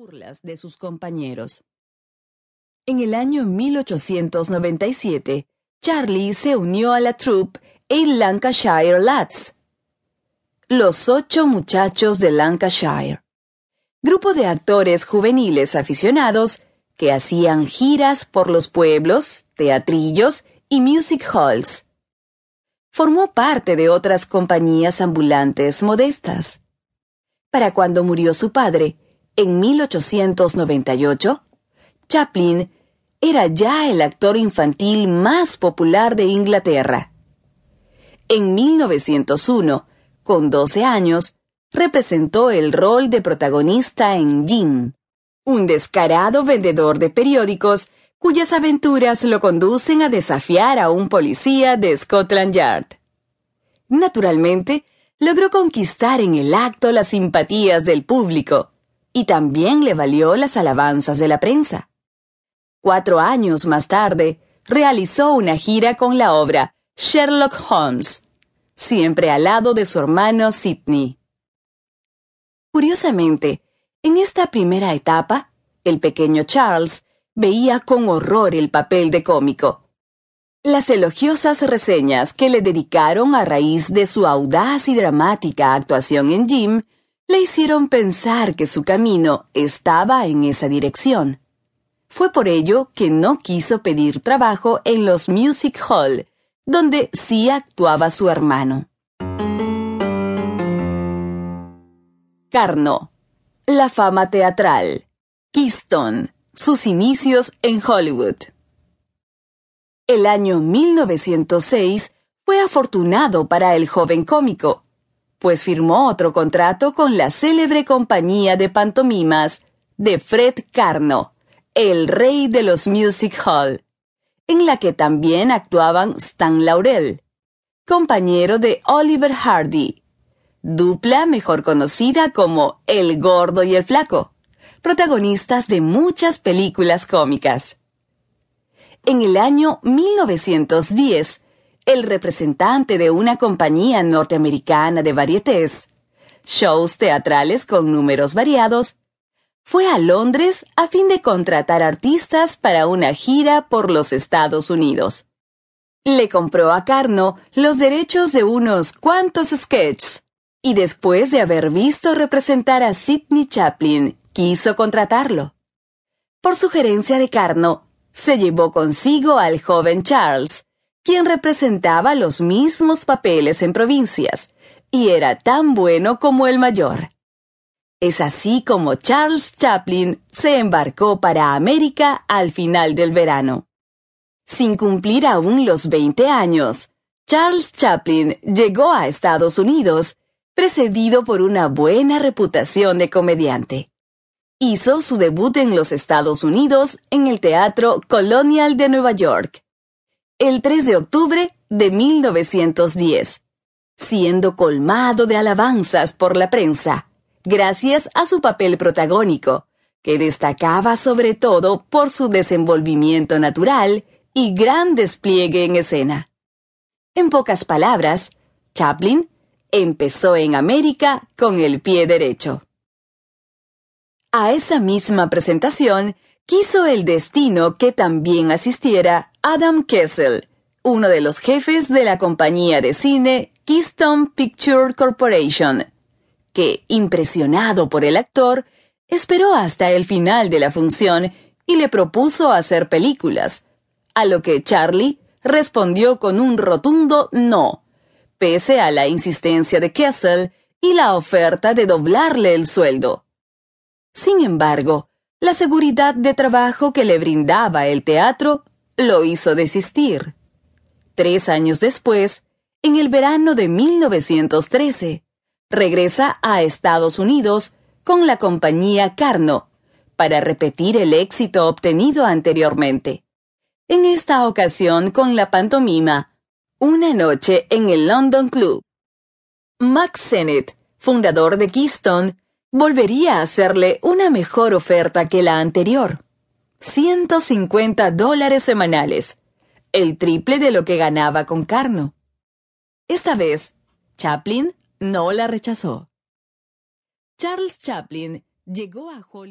burlas de sus compañeros. En el año 1897, Charlie se unió a la troupe A Lancashire Lads, los ocho muchachos de Lancashire, grupo de actores juveniles aficionados que hacían giras por los pueblos, teatrillos y music halls. Formó parte de otras compañías ambulantes modestas. Para cuando murió su padre, en 1898, Chaplin era ya el actor infantil más popular de Inglaterra. En 1901, con 12 años, representó el rol de protagonista en Jim, un descarado vendedor de periódicos cuyas aventuras lo conducen a desafiar a un policía de Scotland Yard. Naturalmente, logró conquistar en el acto las simpatías del público, y también le valió las alabanzas de la prensa. Cuatro años más tarde, realizó una gira con la obra Sherlock Holmes, siempre al lado de su hermano Sidney. Curiosamente, en esta primera etapa, el pequeño Charles veía con horror el papel de cómico. Las elogiosas reseñas que le dedicaron a raíz de su audaz y dramática actuación en Jim le hicieron pensar que su camino estaba en esa dirección. Fue por ello que no quiso pedir trabajo en los Music Hall, donde sí actuaba su hermano. Carno. La fama teatral. Keystone. Sus inicios en Hollywood. El año 1906 fue afortunado para el joven cómico, pues firmó otro contrato con la célebre compañía de pantomimas de Fred Carno, el rey de los Music Hall, en la que también actuaban Stan Laurel, compañero de Oliver Hardy, dupla mejor conocida como El Gordo y el Flaco, protagonistas de muchas películas cómicas. En el año 1910, el representante de una compañía norteamericana de varietés, shows teatrales con números variados, fue a Londres a fin de contratar artistas para una gira por los Estados Unidos. Le compró a Carno los derechos de unos cuantos sketches y después de haber visto representar a Sidney Chaplin, quiso contratarlo. Por sugerencia de Carno, se llevó consigo al joven Charles, quien representaba los mismos papeles en provincias, y era tan bueno como el mayor. Es así como Charles Chaplin se embarcó para América al final del verano. Sin cumplir aún los 20 años, Charles Chaplin llegó a Estados Unidos, precedido por una buena reputación de comediante. Hizo su debut en los Estados Unidos en el Teatro Colonial de Nueva York, el 3 de octubre de 1910, siendo colmado de alabanzas por la prensa, gracias a su papel protagónico, que destacaba sobre todo por su desenvolvimiento natural y gran despliegue en escena. En pocas palabras, Chaplin empezó en América con el pie derecho. A esa misma presentación quiso el destino que también asistiera Adam Kessel, uno de los jefes de la compañía de cine Keystone Picture Corporation, que, impresionado por el actor, esperó hasta el final de la función y le propuso hacer películas, a lo que Charlie respondió con un rotundo no, pese a la insistencia de Kessel y la oferta de doblarle el sueldo. Sin embargo, la seguridad de trabajo que le brindaba el teatro lo hizo desistir. Tres años después, en el verano de 1913, regresa a Estados Unidos con la compañía Carno para repetir el éxito obtenido anteriormente. En esta ocasión con la pantomima Una noche en el London Club. Max Sennett, fundador de Keystone, volvería a hacerle una mejor oferta que la anterior. 150 dólares semanales, el triple de lo que ganaba con Carno. Esta vez, Chaplin no la rechazó. Charles Chaplin llegó a Hollywood